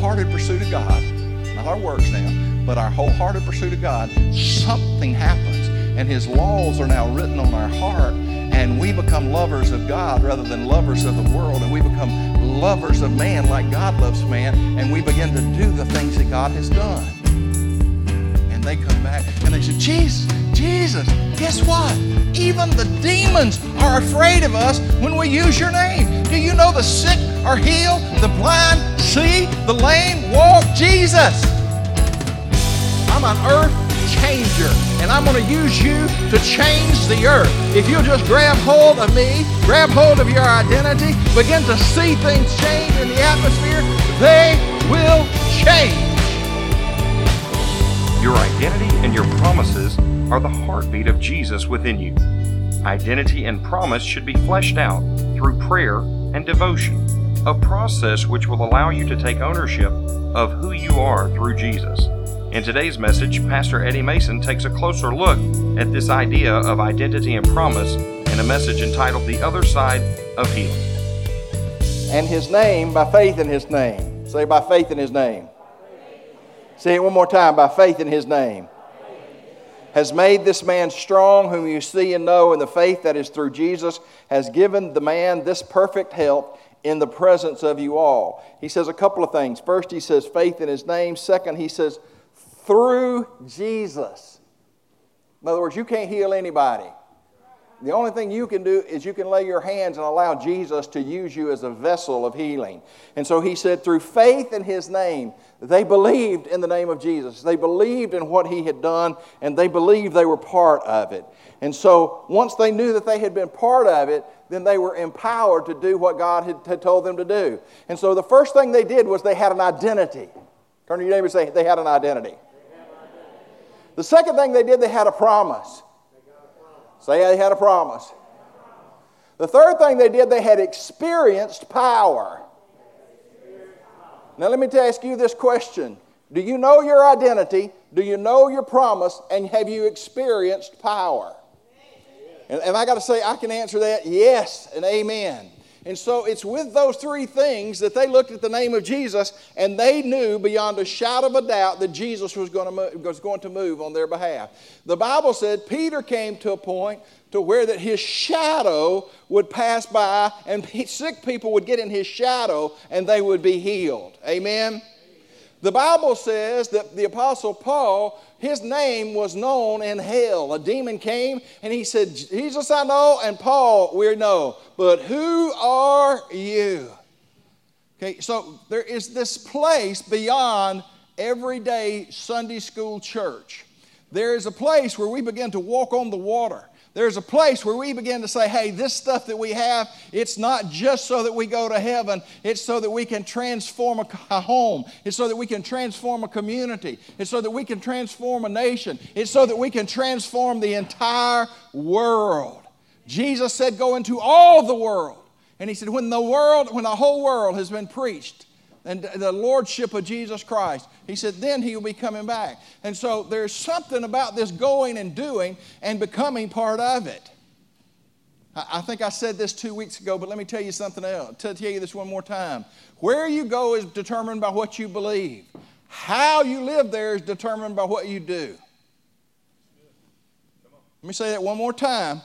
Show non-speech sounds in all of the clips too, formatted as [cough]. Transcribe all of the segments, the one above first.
wholehearted pursuit of God, not our works now, but our wholehearted pursuit of God, something happens. And His laws are now written on our heart, and we become lovers of God rather than lovers of the world, and we become lovers of man like God loves man, and we begin to do the things that God has done. And they come back and they say, Jesus, Jesus, guess what? Even the demons are afraid of us when we use your name. Do you know the sick are healed, the blind see, the lame walk? Jesus. I'm an earth changer, and I'm going to use you to change the earth. If you'll just grab hold of me, grab hold of your identity, begin to see things change in the atmosphere, they will change. Your identity and your promises are the heartbeat of Jesus within you. Identity and promise should be fleshed out through prayer and devotion, a process which will allow you to take ownership of who you are through Jesus. In today's message, Pastor Eddie Mason takes a closer look at this idea of identity and promise in a message entitled The Other Side of Healing. And his name, by faith in his name. Say, by faith in his name. Say it one more time, by faith in his name has made this man strong, whom you see and know, and the faith that is through Jesus has given the man this perfect health in the presence of you all. He says a couple of things. First, he says faith in his name. Second, he says through Jesus. In other words, you can't heal anybody. The only thing you can do is you can lay your hands and allow Jesus to use you as a vessel of healing. And so he said, through faith in his name, they believed in the name of Jesus. They believed in what he had done, and they believed they were part of it. And so once they knew that they had been part of it, then they were empowered to do what God had, had told them to do. And so the first thing they did was they had an identity. Turn to your neighbor and say, they had an identity. The second thing they did, they had a promise. Say they had a promise. The third thing they did, they had experienced power. Now, let me ask you this question Do you know your identity? Do you know your promise? And have you experienced power? And, and I got to say, I can answer that yes and amen. And so it's with those three things that they looked at the name of Jesus and they knew beyond a shadow of a doubt that Jesus was going to move, was going to move on their behalf. The Bible said Peter came to a point to where that his shadow would pass by and sick people would get in his shadow and they would be healed. Amen. The Bible says that the Apostle Paul, his name was known in hell. A demon came and he said, Jesus I know, and Paul we know, but who are you? Okay, so there is this place beyond everyday Sunday school church. There is a place where we begin to walk on the water. There's a place where we begin to say, hey, this stuff that we have, it's not just so that we go to heaven, it's so that we can transform a, home, it's so that we can transform a community, it's so that we can transform a nation, it's so that we can transform the entire world. Jesus said, go into all the world. And he said, when the world, when the whole world has been preached, and the lordship of Jesus Christ. He said, then he will be coming back. And so there's something about this going and doing and becoming part of it. I think I said this two weeks ago, but let me tell you something else. To tell you this one more time. Where you go is determined by what you believe. How you live there is determined by what you do. Let me say that one more time.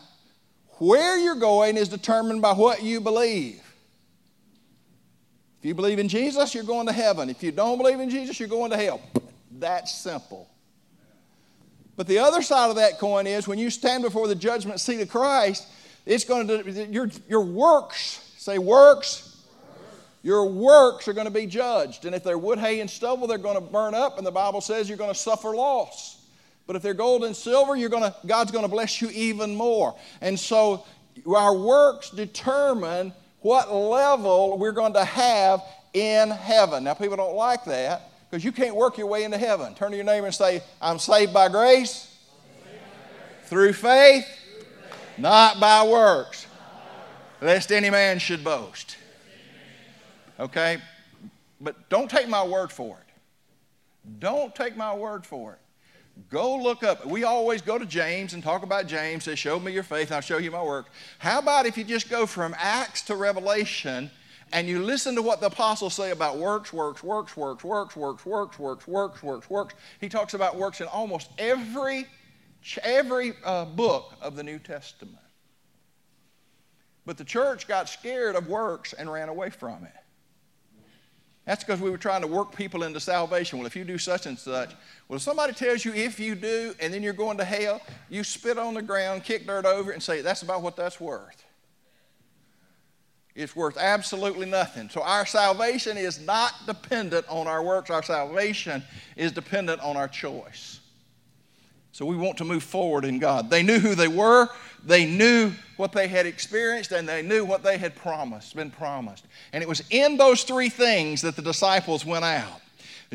Where you're going is determined by what you believe. If you believe in Jesus, you're going to heaven. If you don't believe in Jesus, you're going to hell. That's simple. But the other side of that coin is when you stand before the judgment seat of Christ, it's going to your your works say works. Your works are going to be judged, and if they're wood, hay, and stubble, they're going to burn up. And the Bible says you're going to suffer loss. But if they're gold and silver, you're going to God's going to bless you even more. And so our works determine what level we're going to have in heaven. Now, people don't like that because you can't work your way into heaven. Turn to your neighbor and say, I'm saved by grace, through faith, not by works, lest any man should boast. Okay? But don't take my word for it. Don't take my word for it. Go look up. We always go to James and talk about James. Say, Show me your faith, I'll show you my work. How about if you just go from Acts to Revelation and you listen to what the apostles say about works, works, works, works, works, works, works, works, works, works, works, he talks about works in almost every, every uh, book of the New Testament. But the church got scared of works and ran away from it. That's because we were trying to work people into salvation. Well, if you do such and such, well, if somebody tells you if you do and then you're going to hell, you spit on the ground, kick dirt over it, and say, that's about what that's worth. It's worth absolutely nothing. So our salvation is not dependent on our works, our salvation is dependent on our choice. So we want to move forward in God. They knew who they were, they knew what they had experienced, and they knew what they had promised, been promised. And it was in those three things that the disciples went out.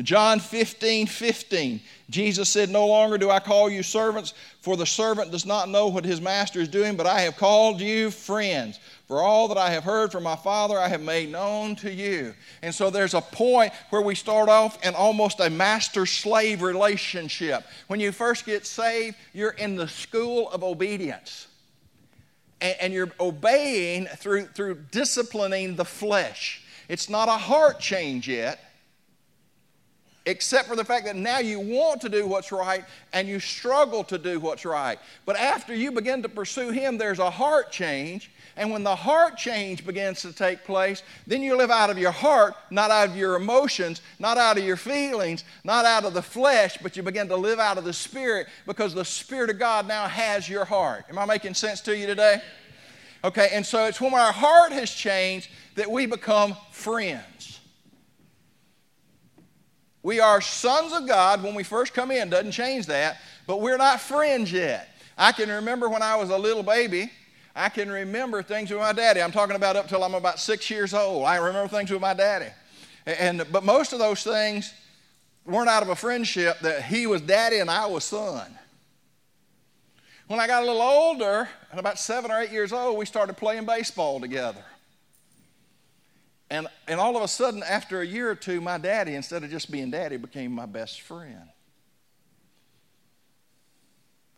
John 15, 15, Jesus said, No longer do I call you servants, for the servant does not know what his master is doing, but I have called you friends. For all that I have heard from my Father, I have made known to you. And so there's a point where we start off in almost a master slave relationship. When you first get saved, you're in the school of obedience. And, you're obeying through, through disciplining the flesh. It's not a heart change yet except for the fact that now you want to do what's right and you struggle to do what's right. But after you begin to pursue Him, there's a heart change. And when the heart change begins to take place, then you live out of your heart, not out of your emotions, not out of your feelings, not out of the flesh, but you begin to live out of the Spirit because the Spirit of God now has your heart. Am I making sense to you today? Okay, and so it's when our heart has changed that we become friends. We are sons of God when we first come in, doesn't change that, but we're not friends yet. I can remember when I was a little baby, I can remember things with my daddy. I'm talking about up till I'm about six years old. I remember things with my daddy. And, but most of those things weren't out of a friendship that he was daddy and I was son. When I got a little older, at about seven or eight years old, we started playing baseball together. And, and all of a sudden, after a year or two, my daddy, instead of just being daddy, became my best friend.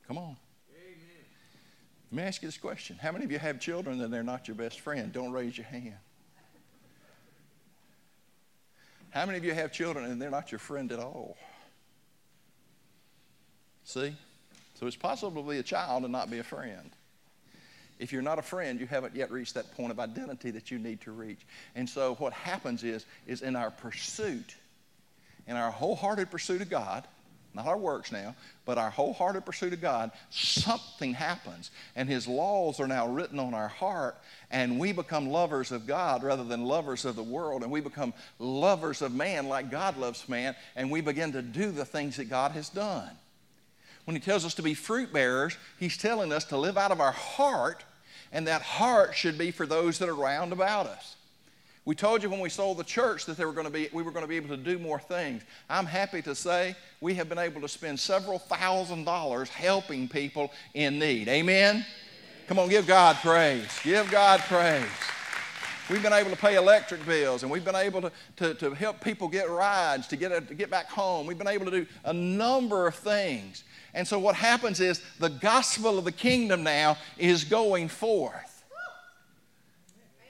Come on. Amen. Let me ask you this question How many of you have children and they're not your best friend? Don't raise your hand. How many of you have children and they're not your friend at all? See? So it's possible to be a child and not be a friend. If you're not a friend, you haven't yet reached that point of identity that you need to reach. And so what happens is, is in our pursuit, in our wholehearted pursuit of God, not our works now, but our wholehearted pursuit of God, something happens. And His laws are now written on our heart, and we become lovers of God rather than lovers of the world. And we become lovers of man like God loves man, and we begin to do the things that God has done when he tells us to be fruit bearers, he's telling us to live out of our heart, and that heart should be for those that are round about us. We told you when we sold the church that were going to be, we were going to be able to do more things. I'm happy to say we have been able to spend several thousand dollars helping people in need. Amen? Come on, give God praise. Give God praise. We've been able to pay electric bills and we've been able to, to, to help people get rides to get, uh, to get back home. We've been able to do a number of things. And so what happens is the gospel of the kingdom now is going forth.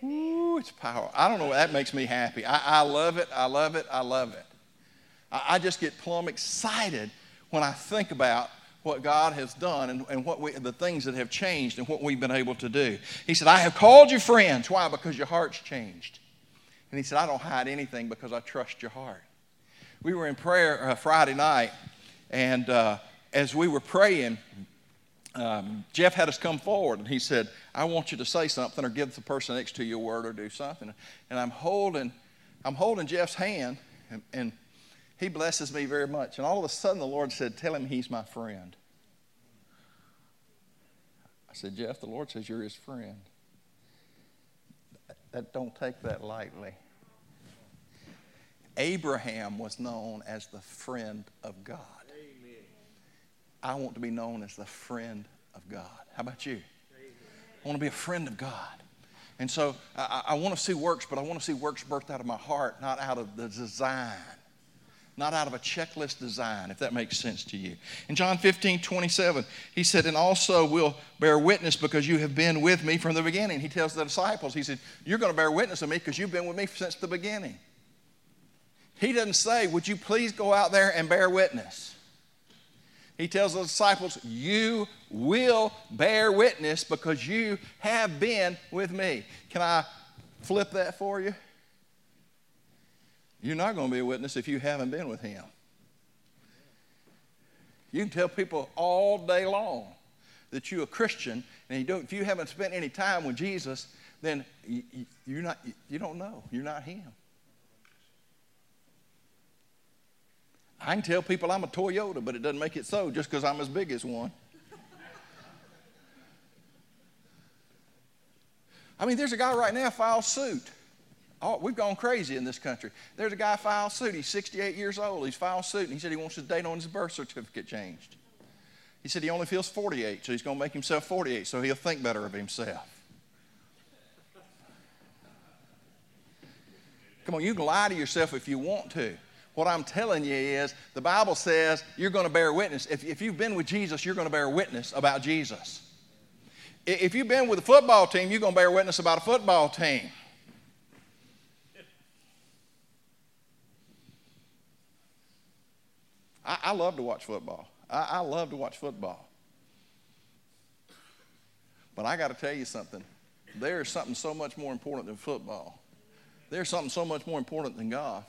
Ooh, it's power. I don't know. That makes me happy. I, I love it. I love it. I love it. I, I, just get plumb excited when I think about what God has done and, and what we, the things that have changed and what we've been able to do. He said, I have called you friends. Why? Because your heart's changed. And he said, I don't hide anything because I trust your heart. We were in prayer uh, Friday night, and uh, as we were praying, um, Jeff had us come forward and he said, I want you to say something or give the person next to you a word or do something. And I'm holding, I'm holding Jeff's hand and, and he blesses me very much. And all of a sudden the Lord said, Tell him he's my friend. I said, Jeff, the Lord says you're his friend. That don't take that lightly. Abraham was known as the friend of God. I want to be known as the friend of God. How about you? I want to be a friend of God. And so I, I want to see works, but I want to see works birthed out of my heart, not out of the design. Not out of a checklist design, if that makes sense to you. In John 15, 27, he said, And also will bear witness because you have been with me from the beginning. He tells the disciples, He said, You're going to bear witness of me because you've been with me since the beginning. He doesn't say, Would you please go out there and bear witness? He tells the disciples, You will bear witness because you have been with me. Can I flip that for you? You're not going to be a witness if you haven't been with him. You can tell people all day long that you're a Christian, and you if you haven't spent any time with Jesus, then you, you're not, you don't know. You're not him. I can tell people I'm a Toyota, but it doesn't make it so just because I'm as big as one. I mean, there's a guy right now files suit. Oh, we've gone crazy in this country. There's a guy filed suit. He's 68 years old. He's filed suit, and he said he wants his date on his birth certificate changed. He said he only feels 48, so he's going to make himself 48 so he'll think better of himself. Come on, you can lie to yourself if you want to. What I'm telling you is the Bible says you're going to bear witness. If, if you've been with Jesus, you're going to bear witness about Jesus. If you've been with a football team, you're going to bear witness about a football team. I, I love to watch football. I, I love to watch football. But I got to tell you something. There is something so much more important than football. There's something so much more important than golf.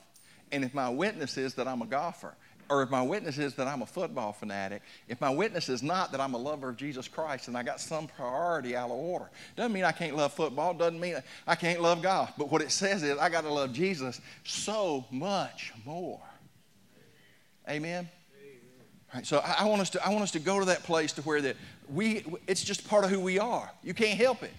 And if my witness is that I'm a golfer, or if my witness is that I'm a football fanatic, if my witness is not that I'm a lover of Jesus Christ and I got some priority out of order, doesn't mean I can't love football, doesn't mean I can't love golf. But what it says is I got to love Jesus so much more. Amen. Right, so I, I, want us to I want us to go to that place to where that we it's just part of who we are. You can't help it.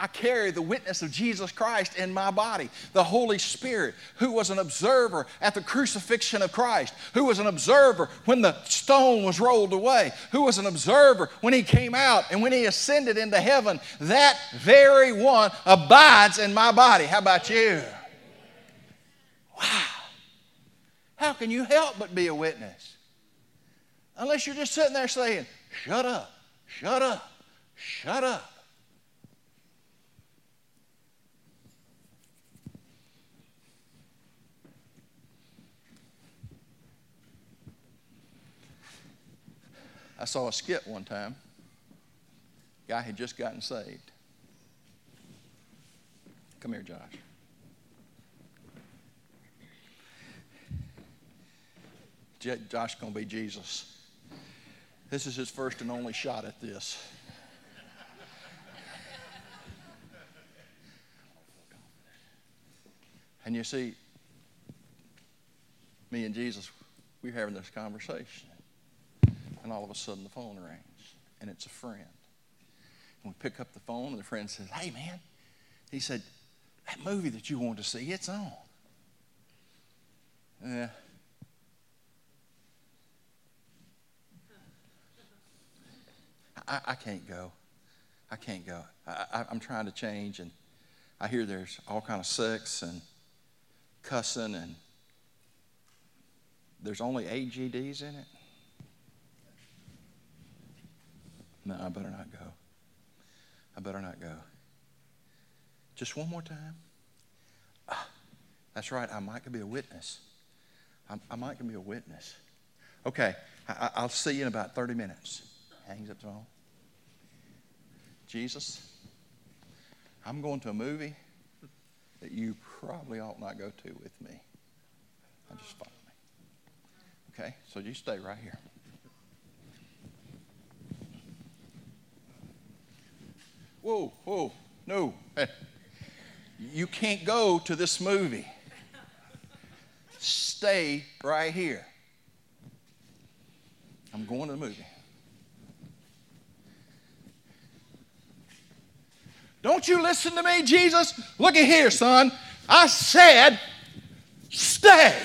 I carry the witness of Jesus Christ in my body. The Holy Spirit, who was an observer at the crucifixion of Christ, who was an observer when the stone was rolled away, who was an observer when he came out and when he ascended into heaven, that very one abides in my body. How about you? Wow. How can you help but be a witness? Unless you're just sitting there saying, shut up, shut up, shut up. I saw a skit one time. Guy had just gotten saved. Come here, Josh. Josh going to be Jesus. This is his first and only shot at this. And you see, me and Jesus, we're having this conversation. And all of a sudden the phone rings, and it's a friend. And we pick up the phone, and the friend says, Hey, man. He said, That movie that you want to see, it's on. Yeah. I, I can't go. I can't go. I, am trying to change, and I hear there's all kind of sex and cussing, and there's only AGDs in it. No, I better not go. I better not go. Just one more time. Ah, that's right. I might be a witness. I, I might be a witness. Okay, I, I'll see you in about 30 minutes. Hangs up the phone. Jesus, I'm going to a movie that you probably ought not go to with me. I just follow me. Okay, so you stay right here. whoa, whoa, no. [laughs] You can't go to this movie. Stay right here. I'm going to the movie. Don't you listen to me, Jesus? Look at here, son. I said, stay.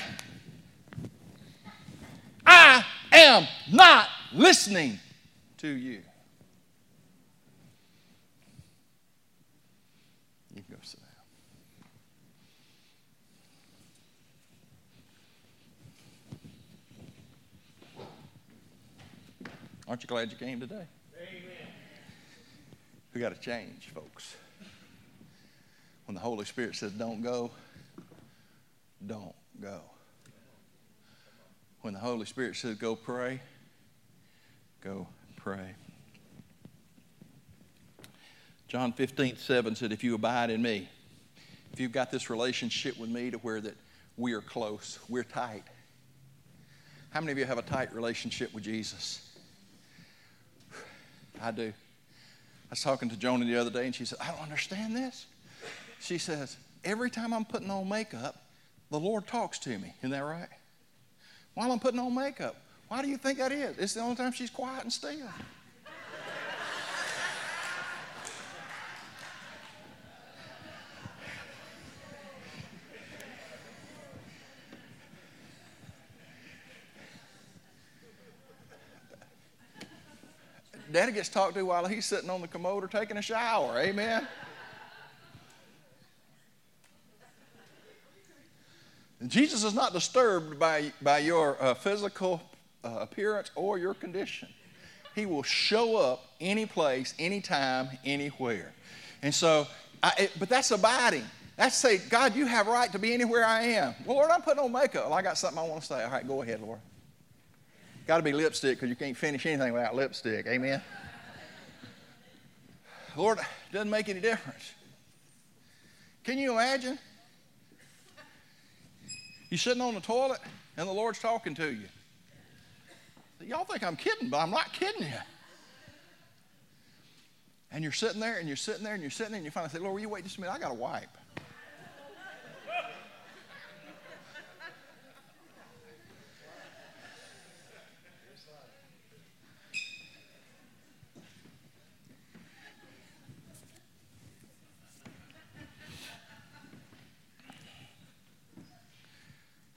I am not listening to you. You go sit down. Aren't you glad you came today? We got to change, folks. When the Holy Spirit says, don't go, don't go. When the Holy Spirit says, go pray, go pray. John 15, 7 said, If you abide in me, if you've got this relationship with me to where that we are close, we're tight. How many of you have a tight relationship with Jesus? [sighs] I do. I was talking to Jonah the other day, and she said, I don't understand this. She says, Every time I'm putting on makeup, the Lord talks to me. Isn't that right? While I'm putting on makeup. Why do you think that is? It's the only time she's quiet and still. Daddy gets talked to while he's sitting on the commode or taking a shower. Amen. Jesus is not disturbed by, by your uh, physical uh, appearance or your condition. He will show up any place, anytime, anywhere. And so, I, it, but that's abiding. That's say, God, you have right to be anywhere I am. Well, Lord, I'm putting on makeup. Well, I got something I want to say. All right, go ahead, Lord. Got to be lipstick because you can't finish anything without lipstick. Amen. Lord, it doesn't make any difference. Can you imagine? You're sitting on the toilet and the Lord's talking to you. Y'all think I'm kidding, but I'm not kidding you. And you're sitting there and you're sitting there and you're sitting there and you finally say, Lord, will you wait just a minute? I got to wipe.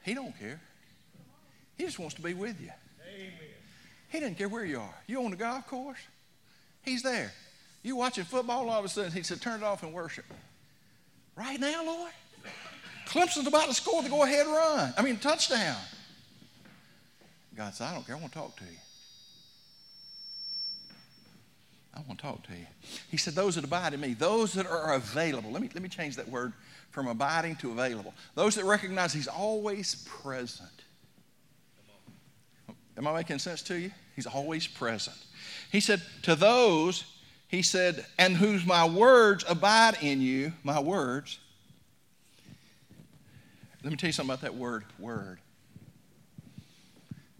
He don't care. He just wants to be with you. Amen. He doesn't care where you are. You on the golf course? He's there. You watching football, all of a sudden he said, turn it off and worship. Right now, Lord? Clemson's about to score the go-ahead and run. I mean, touchdown. God said, I don't care. I want to talk to you. I want to talk to you. He said, Those that abide in me, those that are available. Let me, let me change that word from abiding to available. Those that recognize He's always present. Am I making sense to you? He's always present. He said, To those, He said, and whose my words abide in you, my words. Let me tell you something about that word, word.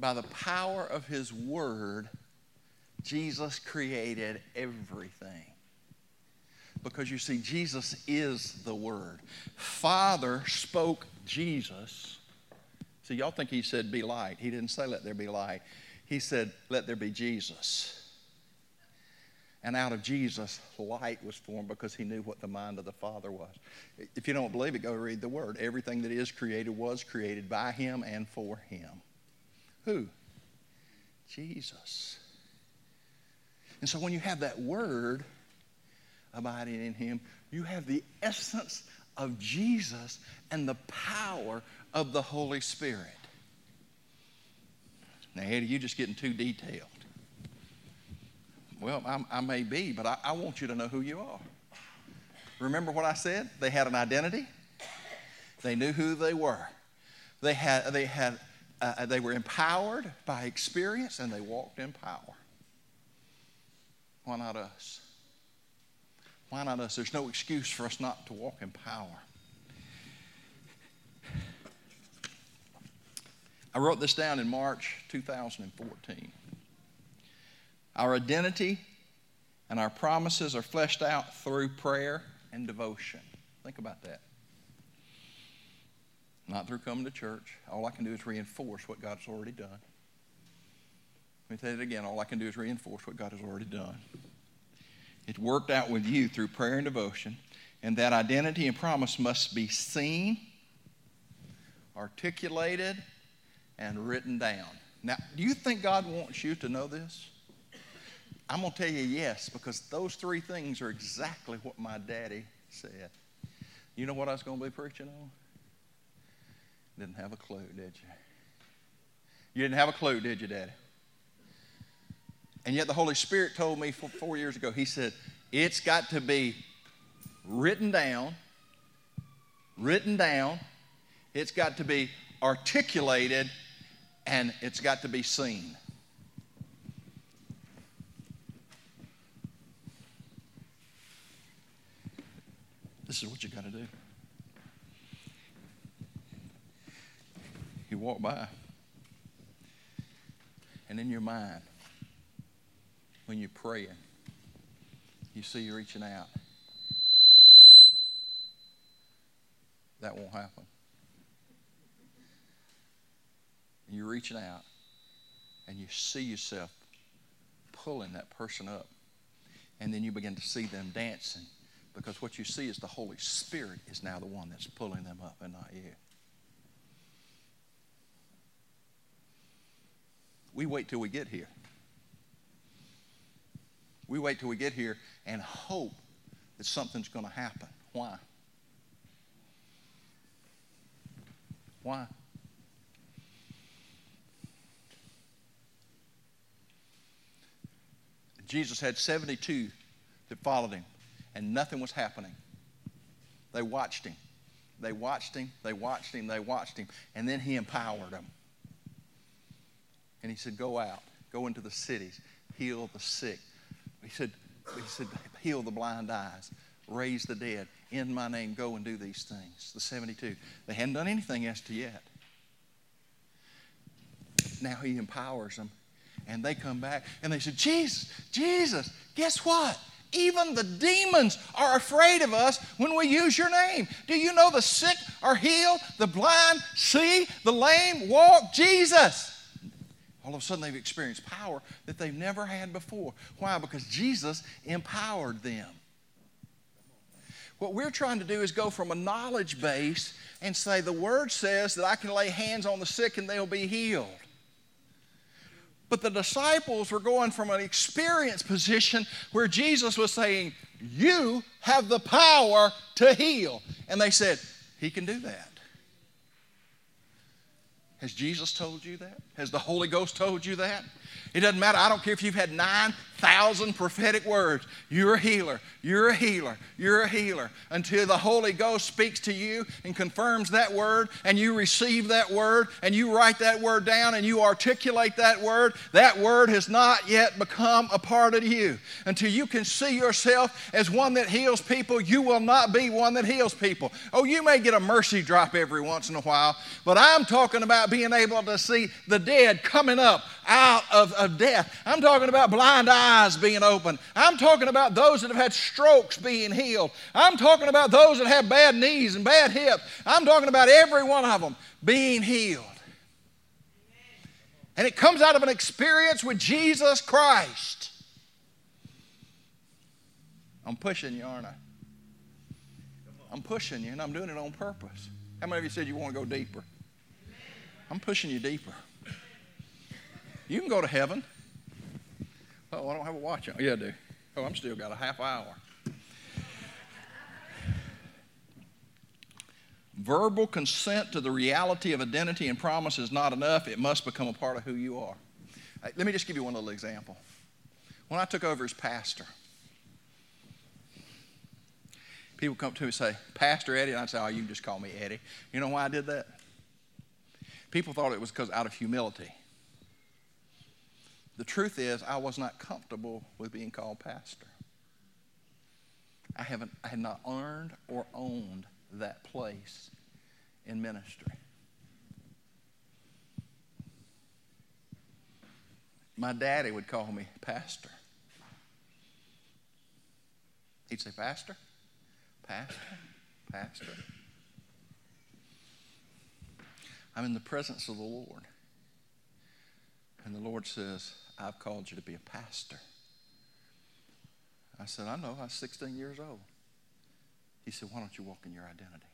By the power of His word, Jesus created everything. Because you see, Jesus is the Word. Father spoke Jesus. See, y'all think he said, be light. He didn't say, let there be light. He said, let there be Jesus. And out of Jesus, light was formed because he knew what the mind of the Father was. If you don't believe it, go read the Word. Everything that is created was created by him and for him. Who? Jesus. And so when you have that Word, abiding in him, you have the essence of Jesus and the power of the Holy Spirit. Now, Eddie, you're just getting too detailed. Well, I'm, i may be, but I, I want you to know who you are. Remember what I said? They had an identity. They knew who they were. They had, they had, uh, they were empowered by experience, and they walked in power. Why not us? Why not us? There's no excuse for us not to walk in power. I wrote this down in March 2014. Our identity and our promises are fleshed out through prayer and devotion. Think about that. Not through coming to church. All I can do is reinforce what God's already done. Let me tell you it again. All I can do is reinforce what God has already done. It's worked out with you through prayer and devotion, and that identity and promise must be seen, articulated, and written down. Now, do you think God wants you to know this? I'm going to tell you yes, because those three things are exactly what my daddy said. You know what I was going to be preaching on? Didn't have a clue, did you? You didn't have a clue, did you, Daddy? And yet the Holy Spirit told me four, years ago, He said, it's got to be written down, written down, it's got to be articulated, and it's got to be seen. This is what you got to do. You walk by, and in your mind, when you're praying, you see you're reaching out. That won't happen. You're reaching out, and you see yourself pulling that person up. And then you begin to see them dancing because what you see is the Holy Spirit is now the one that's pulling them up and not you. We wait till we get here. We wait till we get here and hope that something's going to happen. Why? Why? Jesus had 72 that followed him and nothing was happening. They watched him. They watched him. They watched him. They watched him. And then he empowered them. And he said, Go out, go into the cities, heal the sick. He said, he said, Heal the blind eyes, raise the dead. In my name, go and do these things. The 72. They hadn't done anything as to yet. Now he empowers them. And they come back and they said, Jesus, Jesus, guess what? Even the demons are afraid of us when we use your name. Do you know the sick are healed, the blind see, the lame walk? Jesus. All of a sudden, they've experienced power that they've never had before. Why? Because Jesus empowered them. What we're trying to do is go from a knowledge base and say, the Word says that I can lay hands on the sick and they'll be healed. But the disciples were going from an experience position where Jesus was saying, You have the power to heal. And they said, He can do that. Has Jesus told you that? Has the Holy Ghost told you that? It doesn't matter. I don't care if you've had 9,000 prophetic words. You're a healer. You're a healer. You're a healer. Until the Holy Ghost speaks to you and confirms that word, and you receive that word, and you write that word down, and you articulate that word, that word has not yet become a part of you. Until you can see yourself as one that heals people, you will not be one that heals people. Oh, you may get a mercy drop every once in a while, but I'm talking about being able to see the dead coming up out of, of death. I'm talking about blind eyes being opened. I'm talking about those that have had strokes being healed. I'm talking about those that have bad knees and bad hips. I'm talking about every one of them being healed. And it comes out of an experience with Jesus Christ. I'm pushing you, aren't I? I'm pushing you, and I'm doing it on purpose. How many of you said you want to go deeper? I'm pushing you deeper. You can go to heaven. Oh, I don't have a watch on. Yeah, I do. Oh, I'm still got a half hour. Verbal consent to the reality of identity and promise is not enough. It must become a part of who you are. Let me just give you one little example. When I took over as pastor, people come to me and say, Pastor Eddie, and I say, Oh, you can just call me Eddie. You know why I did that? People thought it was because out of humility. The truth is, I was not comfortable with being called pastor. I, haven't, I had not earned or owned that place in ministry. My daddy would call me pastor. He'd say, Pastor, Pastor, Pastor. I'm in the presence of the Lord. And the Lord says, I've called you to be a pastor. I said, I know, I was 16 years old. He said, Why don't you walk in your identity?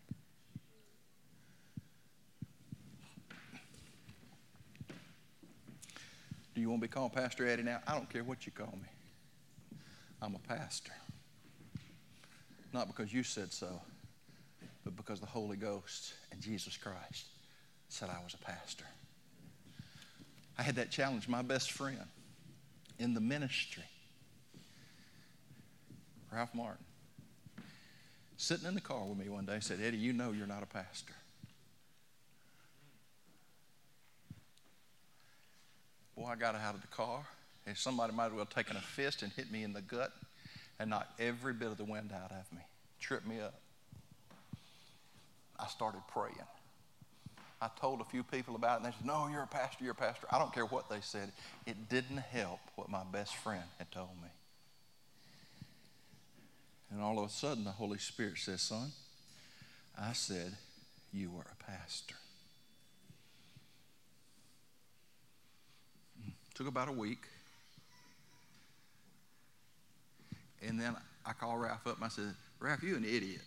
Do you want to be called Pastor Eddie now? I don't care what you call me. I'm a pastor. Not because you said so, but because the Holy Ghost and Jesus Christ said I was a pastor. I had that challenge. My best friend, in the ministry. Ralph Martin. Sitting in the car with me one day said, Eddie, you know you're not a pastor. Boy, I got out of the car, and somebody might as well taken a fist and hit me in the gut and knocked every bit of the wind out of me, tripped me up. I started praying. I told a few people about it, and they said, No, you're a pastor, you're a pastor. I don't care what they said. It didn't help what my best friend had told me. And all of a sudden, the Holy Spirit says, Son, I said, You are a pastor. Hmm. Took about a week. And then I called Ralph up and I said, Ralph, you're an idiot.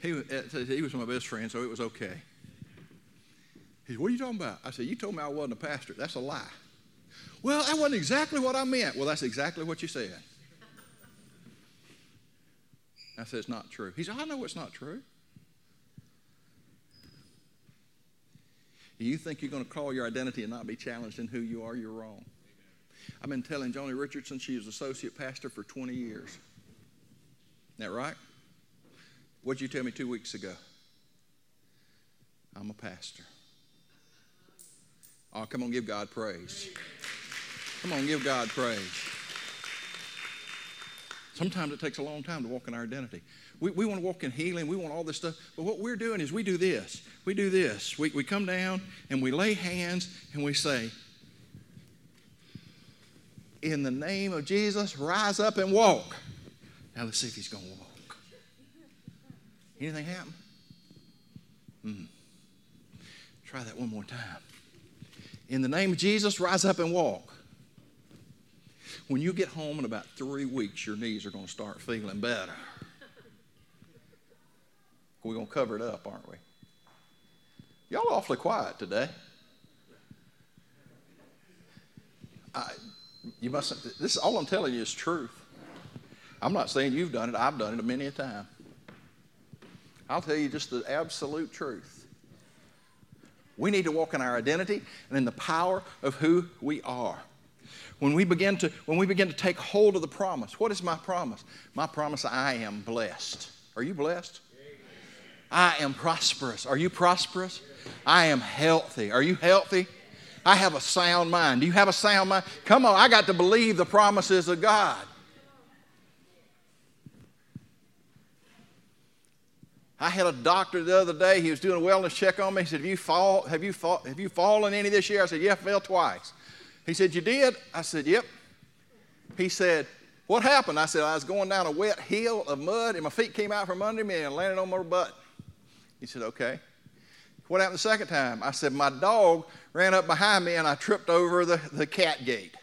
He, uh, he was my best friend, so it was okay. He said, What are you talking about? I said, You told me I wasn't a pastor. That's a lie. Well, that wasn't exactly what I meant. Well, that's exactly what you said. I said, It's not true. He said, I know it's not true. You think you're going to call your identity and not be challenged in who you are, you're wrong. I've been telling Joni Richardson she was associate pastor for 20 years. Isn't that right? What'd you tell me two weeks ago? I'm a pastor. Oh, come on, give God praise. Come on, give God praise. Sometimes it takes a long time to walk in our identity. We, we want to walk in healing. We want all this stuff. But what we're doing is we do this. We do this. We, we come down and we lay hands and we say, In the name of Jesus, rise up and walk. Now let's see if he's going to walk. Anything happen? Hmm. Try that one more time. In the name of Jesus, rise up and walk. When you get home in about three weeks, your knees are going to start feeling better. We're going to cover it up, aren't we? Y'all awfully quiet today. I, you must. This all I'm telling you is truth. I'm not saying you've done it. I've done it many a time. I'll tell you just the absolute truth. We need to walk in our identity and in the power of who we are. When we begin to when we begin to take hold of the promise, what is my promise? My promise I am blessed. Are you blessed? I am prosperous. Are you prosperous? I am healthy. Are you healthy? I have a sound mind. Do you have a sound mind? Come on, I got to believe the promises of God. I had a doctor the other day. He was doing a wellness check on me. He said, "Have you fall? Have you fall, Have you fallen any this year?" I said, "Yeah, I fell twice." He said, "You did?" I said, "Yep." He said, "What happened?" I said, "I was going down a wet hill of mud, and my feet came out from under me and landed on my butt." He said, Okay. What happened the second time? I said, My dog ran up behind me and I tripped over the, the cat gate.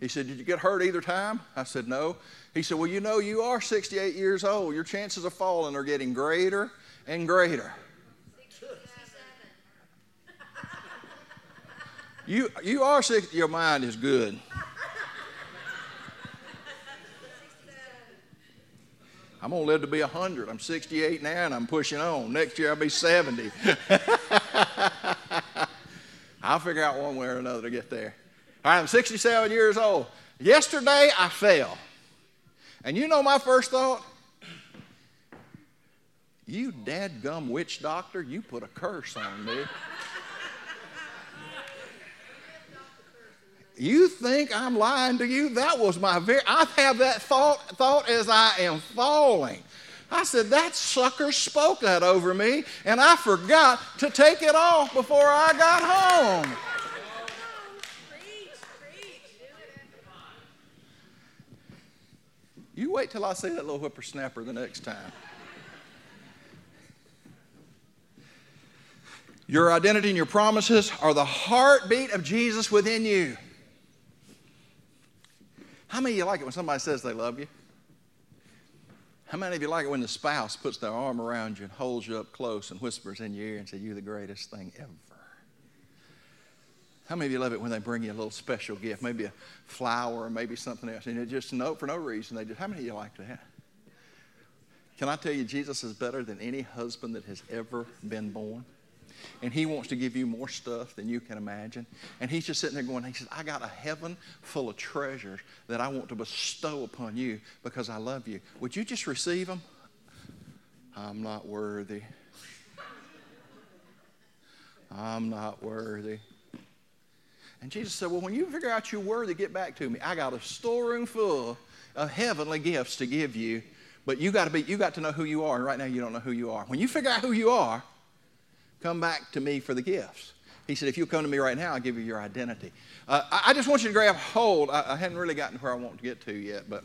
He said, Did you get hurt either time? I said, No. He said, Well, you know, you are 68 years old. Your chances of falling are getting greater and greater. [laughs] You, you are 60, your mind is good. [laughs] I'm going to live to be 100. I'm 68 now and I'm pushing on. Next year I'll be 70. [laughs] I'll figure out one way or another to get there. All right, I'm 67 years old. Yesterday I fell. And you know my first thought? You dadgum witch doctor, you put a curse on me. You think I'm lying to you? That was my very, I have that thought, thought as I am falling. I said, that sucker spoke that over me, and I forgot to take it off before I got home. You wait till I see that little whippersnapper the next time. Your identity and your promises are the heartbeat of Jesus within you. How many of you like it when somebody says they love you? How many of you like it when the spouse puts their arm around you and holds you up close and whispers in your ear and says, You're the greatest thing ever? How many of you love it when they bring you a little special gift, maybe a flower or maybe something else, and it just no for no reason they just how many of you like that? Can I tell you, Jesus is better than any husband that has ever been born? And he wants to give you more stuff than you can imagine. And he's just sitting there going, He says, I got a heaven full of treasures that I want to bestow upon you because I love you. Would you just receive them? I'm not worthy. I'm not worthy. And Jesus said, Well, when you figure out you're worthy, get back to me. I got a storeroom full of heavenly gifts to give you, but you got to be, you got to know who you are. And right now you don't know who you are. When you figure out who you are, come back to me for the gifts. He said, If you'll come to me right now, I'll give you your identity. Uh, I, I, just want you to grab hold. I, I, haven't really gotten to where I want to get to yet, but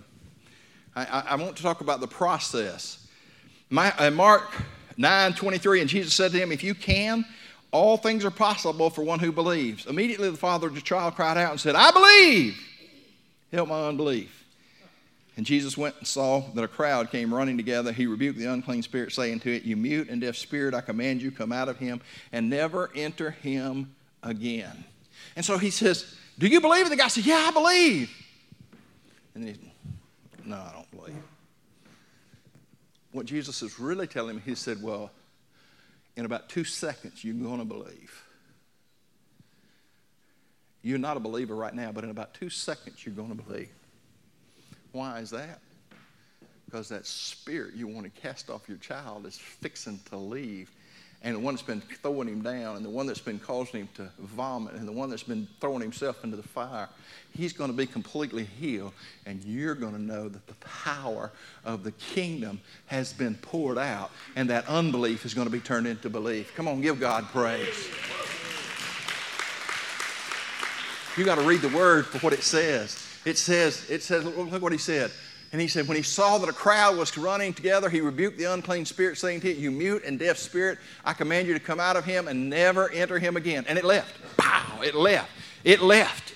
I, I want to talk about the process. My, uh, Mark 9 23, and Jesus said to him, If you can, all things are possible for one who believes. Immediately the father of the child cried out and said, I believe. Help my unbelief. And Jesus went and saw that a crowd came running together. He rebuked the unclean spirit, saying to it, You mute and deaf spirit, I command you, come out of him and never enter him again. And so he says, Do you believe? And the guy said, Yeah, I believe. And he said, No, I don't believe. What Jesus is really telling him, he said, Well, in about two seconds, you're going to believe. You're not a believer right now, but in about two seconds, you're going to believe. Why is that? Because that spirit you want to cast off your child is fixing to leave. And the one that's been throwing him down, and the one that's been causing him to vomit, and the one that's been throwing himself into the fire, he's going to be completely healed. And you're going to know that the power of the kingdom has been poured out, and that unbelief is going to be turned into belief. Come on, give God praise. You got to read the word for what it says. It says, it says, look what he said. And he said, when he saw that a crowd was running together, he rebuked the unclean spirit, saying to it, You mute and deaf spirit, I command you to come out of him and never enter him again. And it left. Pow! It left. It left.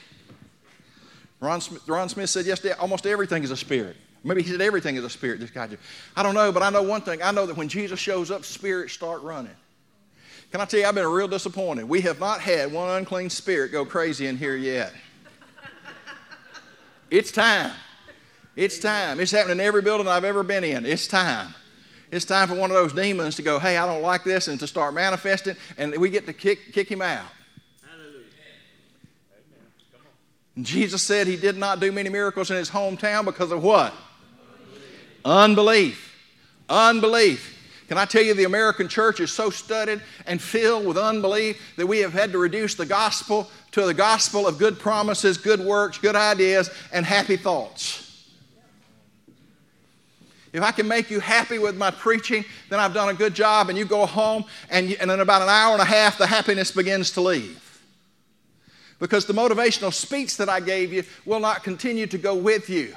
Ron Smith, Ron Smith said, Yes, almost everything is a spirit. Maybe he said everything is a spirit, this guy. I don't know, but I know one thing. I know that when Jesus shows up, spirits start running. Can I tell you, I've been real disappointed. We have not had one unclean spirit go crazy in here yet. It's time. It's time. It's happening in every building I've ever been in. It's time. It's time for one of those demons to go, hey, I don't like this, and to start manifesting, and we get to kick, kick him out. Jesus said he did not do many miracles in his hometown because of what? Unbelief. Unbelief. Can I tell you, the American church is so studied and filled with unbelief that we have had to reduce the gospel to the gospel of good promises, good works, good ideas, and happy thoughts. If I can make you happy with my preaching, then I've done a good job, and you go home, and, you, and in about an hour and a half, the happiness begins to leave. Because the motivational speech that I gave you will not continue to go with you.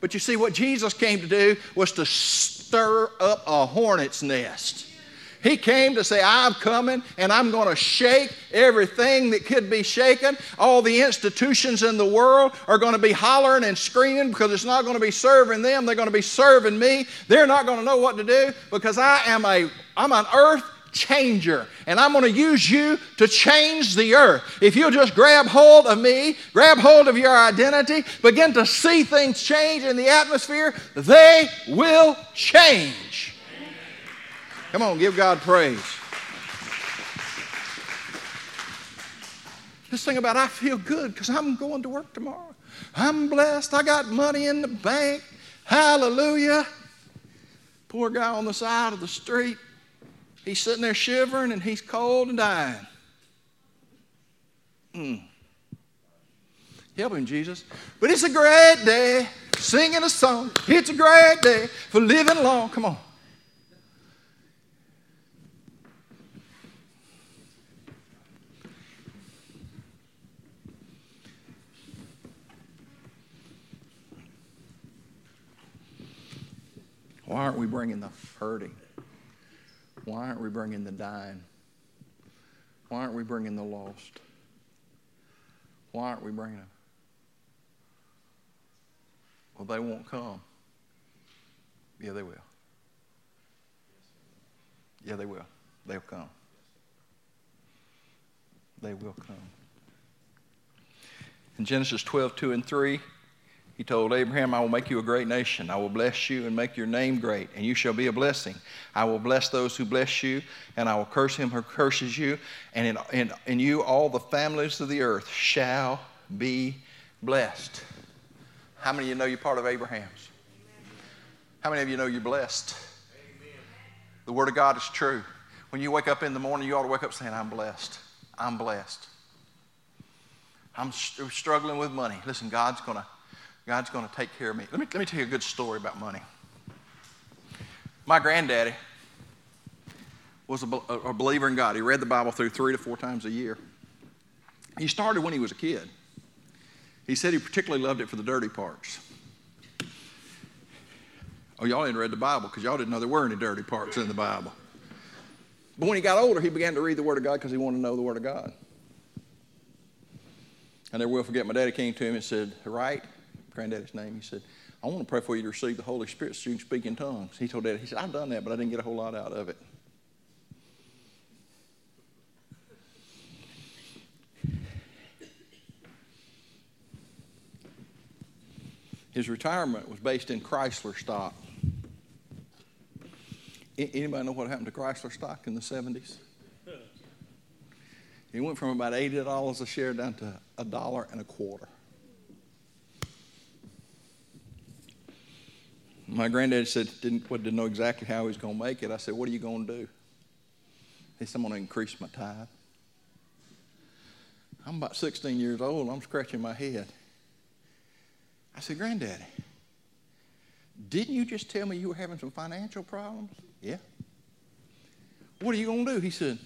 But you see, what Jesus came to do was to stir up a hornet's nest. He came to say, I'm coming and I'm going to shake everything that could be shaken. All the institutions in the world are going to be hollering and screaming because it's not going to be serving them. They're going to be serving me. They're not going to know what to do because I am a, I'm an earth changer. And I'm going to use you to change the earth. If you'll just grab hold of me, grab hold of your identity, begin to see things change in the atmosphere, they will change. Come on, give God praise. This thing about I feel good because I'm going to work tomorrow. I'm blessed. I got money in the bank. Hallelujah. Poor guy on the side of the street. He's sitting there shivering and he's cold and dying. Mm. Help him, Jesus. But it's a great day singing a song. It's a great day for living long. Come on. Why aren't we bringing the hurting? Why aren't we bringing the dying? Why aren't we bringing the lost? Why aren't we bringing them? Well, they won't come. Yeah, they will. Yeah, they will. They'll come. They will come. In Genesis 12, 2 and 3, He told Abraham, I will make you a great nation. I will bless you and make your name great, and you shall be a blessing. I will bless those who bless you, and I will curse him who curses you. And in, in, in you, all the families of the earth shall be blessed. How many of you know you're part of Abraham's? How many of you know you're blessed? The Word of God is true. When you wake up in the morning, you ought to wake up saying, I'm blessed. I'm blessed. I'm struggling with money. Listen, God's going to God's going to take care of me. Let me, let me tell you a good story about money. My granddaddy was a, a believer in God. He read the Bible through three to four times a year. He started when he was a kid. He said he particularly loved it for the dirty parts. Oh, y'all didn't read the Bible because y'all didn't know there were any dirty parts in the Bible. But when he got older, he began to read the Word of God because he wanted to know the Word of God. I never will forget, my daddy came to him and said, Right, granddaddy's name, he said, I want to pray for you to receive the Holy Spirit so you can speak in tongues. He told daddy, he said, I've done that, but I didn't get a whole lot out of it. His retirement was based in Chrysler stock. Anybody know what happened to Chrysler stock in the 70s? It went from about $80 a share down to a dollar and a quarter. My granddad said didn't, didn't know exactly how he was going to make it. I said, What are you going to do? He said, I'm going to increase my tithe. I'm about 16 years old. I'm scratching my head. I said, Granddaddy, didn't you just tell me you were having some financial problems? Yeah. What are you going to do? He said,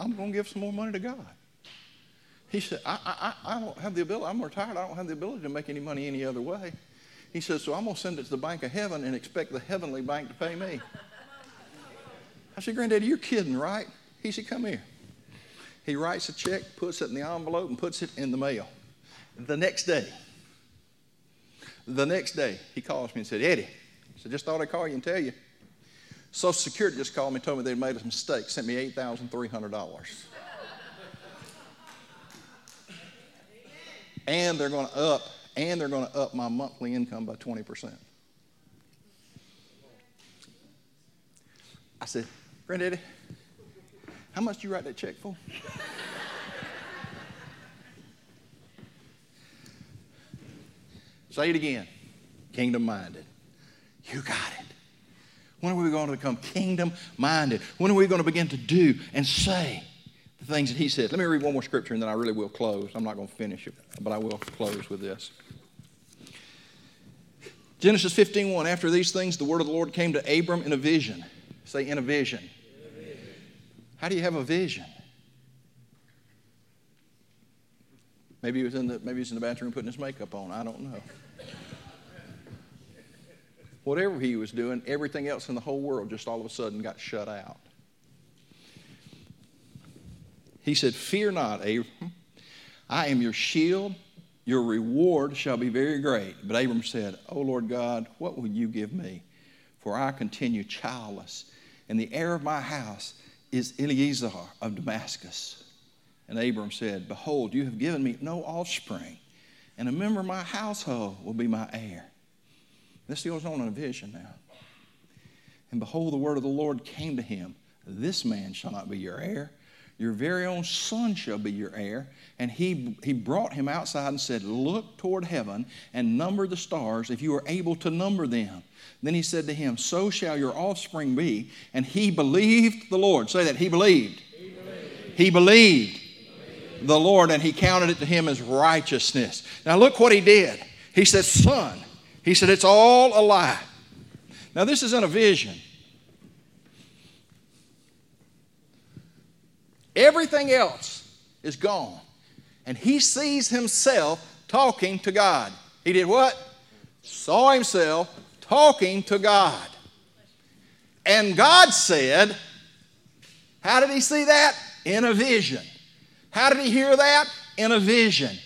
I'm going to give some more money to God. He said, I, I, I don't have the ability, I'm retired, I don't have the ability to make any money any other way. He says, So I'm going to send it to the bank of heaven and expect the heavenly bank to pay me. I said, Granddaddy, you're kidding, right? He said, Come here. He writes a check, puts it in the envelope, and puts it in the mail. The next day, the next day, he calls me and said, Eddie, I said, just thought I'd call you and tell you. Social Security just called me and told me they'd made a mistake, sent me $8,300. and they're going to up and they're going to up my monthly income by 20%. I said, Granddaddy, how much do you write that check for? [laughs] Say it again. Kingdom minded. You got it. When are we going to become kingdom minded? When are we going to begin to do and say the things that he said? Let me read one more scripture and then I really will close. I'm not going to finish it, but I will close with this. Genesis 15:1 After these things the word of the Lord came to Abram in a vision. Say in a vision. In a vision. How do you have a vision? Maybe he was in the maybe he's in the bathroom putting his makeup on. I don't know. Whatever he was doing, everything else in the whole world just all of a sudden got shut out. He said, Fear not, Abram. I am your shield your reward shall be very great. But Abram said, O Lord God, what will you give me? For I continue childless, and the heir of my house is Eliezer of Damascus. And Abram said, Behold, you have given me no offspring, and a member of my household will be my heir. This goes on in a vision now. And behold, the word of the Lord came to him This man shall not be your heir your very own son shall be your heir. And he, he brought him outside and said, Look toward heaven and number the stars if you are able to number them. Then he said to him, So shall your offspring be. And he believed the Lord. Say that. He believed. He believed. He believed the Lord, and he counted it to him as righteousness. Now look what he did. He said, Son, he said, It's all a lie. Now this is in a vision. Everything else is gone. And he sees himself talking to God. He did what? Saw himself talking to God. And God said, How did he see that? In a vision. How did he hear that? In a vision.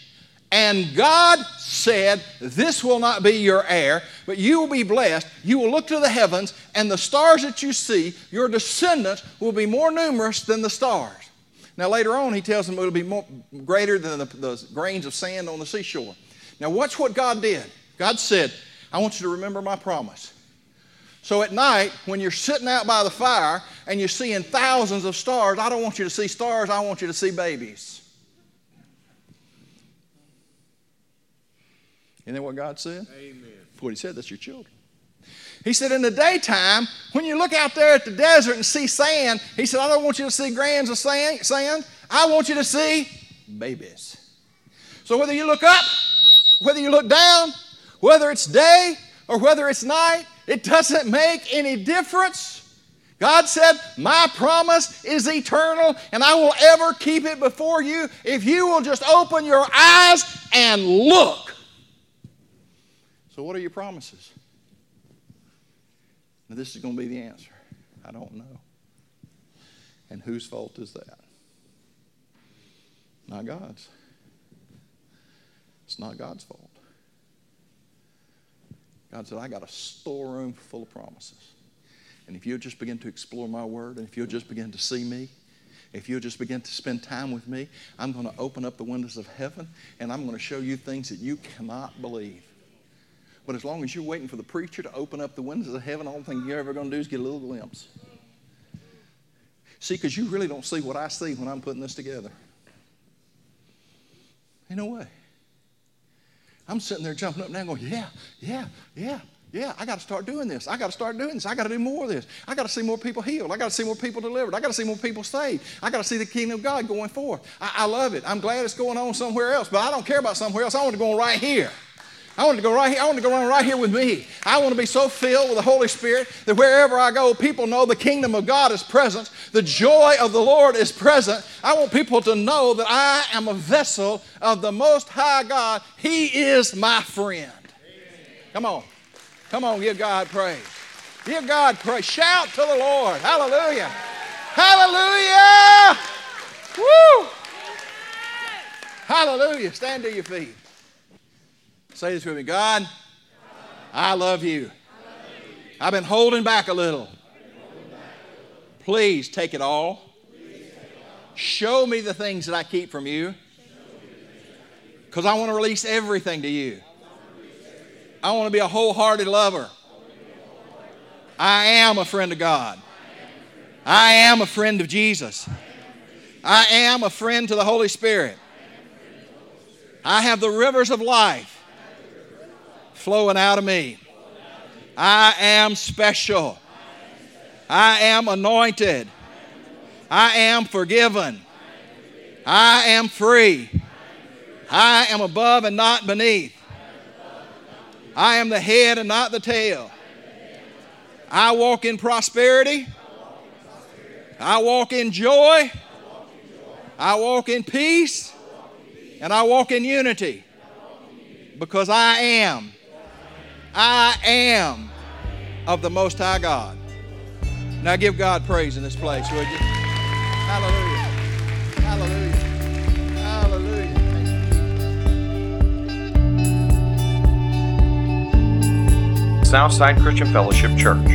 And God said, This will not be your heir, but you will be blessed. You will look to the heavens, and the stars that you see, your descendants will be more numerous than the stars. Now, later on, he tells them it'll be more, greater than the, the grains of sand on the seashore. Now, watch what God did. God said, I want you to remember my promise. So at night, when you're sitting out by the fire and you're seeing thousands of stars, I don't want you to see stars, I want you to see babies. Isn't that what God said? Amen. What He said, that's your children. He said, in the daytime, when you look out there at the desert and see sand, He said, I don't want you to see grains of sand, sand. I want you to see babies. So whether you look up, whether you look down, whether it's day or whether it's night, it doesn't make any difference. God said, My promise is eternal, and I will ever keep it before you if you will just open your eyes and look. So, what are your promises? Now, this is going to be the answer. I don't know. And whose fault is that? Not God's. It's not God's fault. God said, I got a storeroom full of promises. And if you'll just begin to explore my word, and if you'll just begin to see me, if you'll just begin to spend time with me, I'm going to open up the windows of heaven and I'm going to show you things that you cannot believe. But as long as you're waiting for the preacher to open up the windows of heaven, all thing you're ever going to do is get a little glimpse. See, because you really don't see what I see when I'm putting this together. Ain't no way. I'm sitting there jumping up and down going, yeah, yeah, yeah, yeah, I got to start doing this. I got to start doing this. I got to do more of this. I got to see more people healed. I got to see more people delivered. I got to see more people saved. I got to see the kingdom of God going forth. I, I love it. I'm glad it's going on somewhere else, but I don't care about somewhere else. I want to go on right here. I want to go right here. I want to go around right here with me. I want to be so filled with the Holy Spirit that wherever I go, people know the kingdom of God is present. The joy of the Lord is present. I want people to know that I am a vessel of the Most High God. He is my friend. Come on. Come on, give God praise. Give God praise. Shout to the Lord. Hallelujah. Hallelujah. Woo. Hallelujah. Stand to your feet. Say this with me God, I love you. I've been holding back a little. Please take it all. Show me the things that I keep from you because I want to release everything to you. I want to be a wholehearted lover. I am a friend of God. I am a friend of Jesus. I am a friend to the Holy Spirit. I have the rivers of life flowing out of me. I am special. I am anointed. I am forgiven. I am free. I am above and not beneath. I am the head and not the tail. I walk in prosperity. I walk in joy. I walk in peace. And I walk in unity. Because I am I am of the Most High God. Now give God praise in this place, would you? Hallelujah. Hallelujah. Hallelujah. Southside Christian Fellowship Church,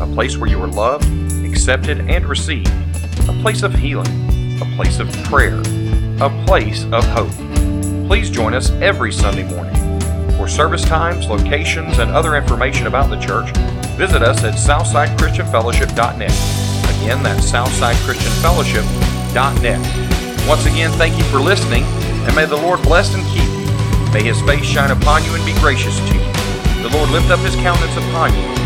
a place where you are loved, accepted, and received, a place of healing, a place of prayer, a place of hope. Please join us every Sunday morning for service times, locations, and other information about the church, visit us at southsidechristianfellowship.net. Again, that's southsidechristianfellowship.net. Once again, thank you for listening, and may the Lord bless and keep you. May his face shine upon you and be gracious to you. The Lord lift up his countenance upon you